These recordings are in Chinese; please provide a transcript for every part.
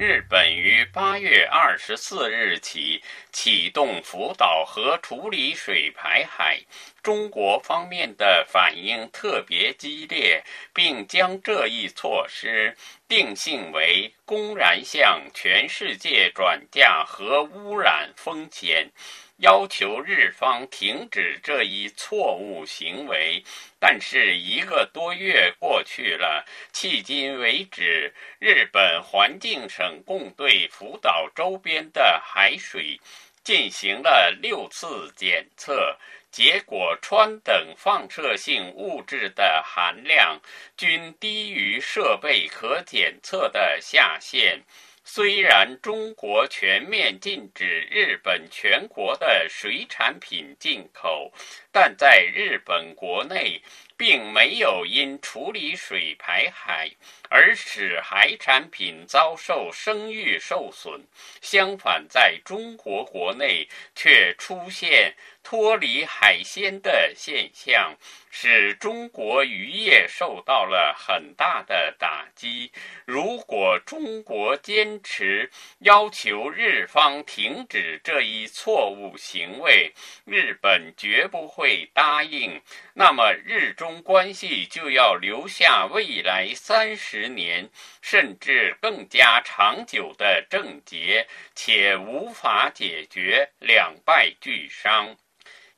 日本于八月二十四日起启动福岛核处理水排海，中国方面的反应特别激烈，并将这一措施定性为公然向全世界转嫁核污染风险。要求日方停止这一错误行为，但是一个多月过去了，迄今为止，日本环境省共对福岛周边的海水进行了六次检测，结果氚等放射性物质的含量均低于设备可检测的下限。虽然中国全面禁止日本全国的水产品进口，但在日本国内并没有因处理水排海而使海产品遭受声誉受损。相反，在中国国内却出现脱离海鲜的现象，使中国渔业受到了很大的打击。如果中国坚持要求日方停止这一错误行为，日本绝不会答应。那么，日中关系就要留下未来三十年甚至更加长久的症结，且无法解决，两败俱伤。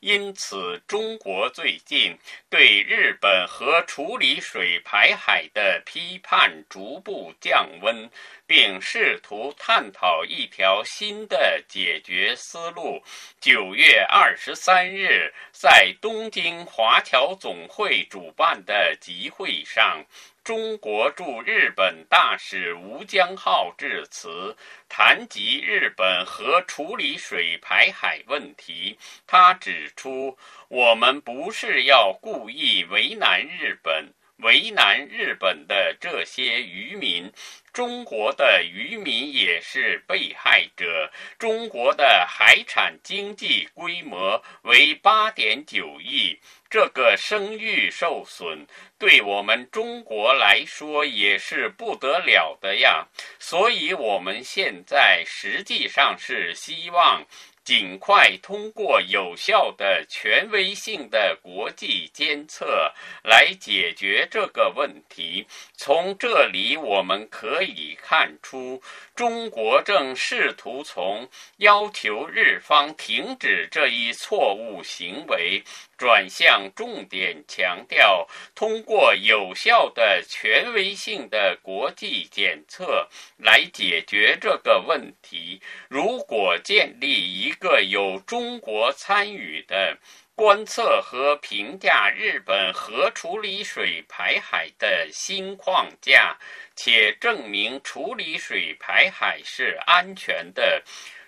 因此，中国最近对日本核处理水排海的批判逐步降温，并试图探讨一条新的解决思路。九月二十三日，在东京华侨总会主办的集会上。中国驻日本大使吴江浩致辞，谈及日本核处理水排海问题。他指出，我们不是要故意为难日本，为难日本的这些渔民。中国的渔民也是被害者。中国的海产经济规模为八点九亿，这个声誉受损，对我们中国来说也是不得了的呀。所以，我们现在实际上是希望。尽快通过有效的、权威性的国际监测来解决这个问题。从这里我们可以看出，中国正试图从要求日方停止这一错误行为。转向重点强调，通过有效的、权威性的国际检测来解决这个问题。如果建立一个有中国参与的观测和评价日本核处理水排海的新框架，且证明处理水排海是安全的。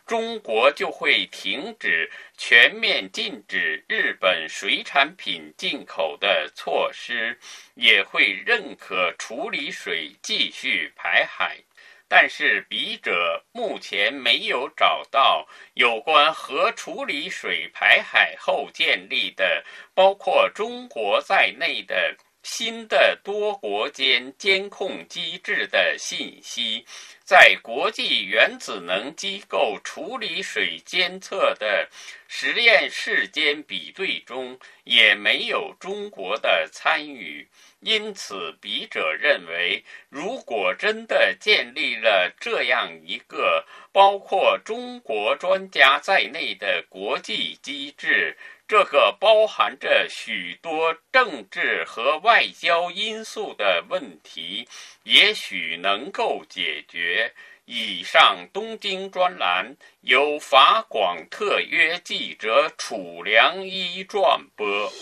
中国就会停止全面禁止日本水产品进口的措施，也会认可处理水继续排海。但是，笔者目前没有找到有关核处理水排海后建立的，包括中国在内的新的多国间监控机制的信息。在国际原子能机构处理水监测的实验室间比对中，也没有中国的参与。因此，笔者认为，如果真的建立了这样一个包括中国专家在内的国际机制，这个包含着许多政治和外交因素的问题，也许能够解决。以上东京专栏由法广特约记者楚良一撰播。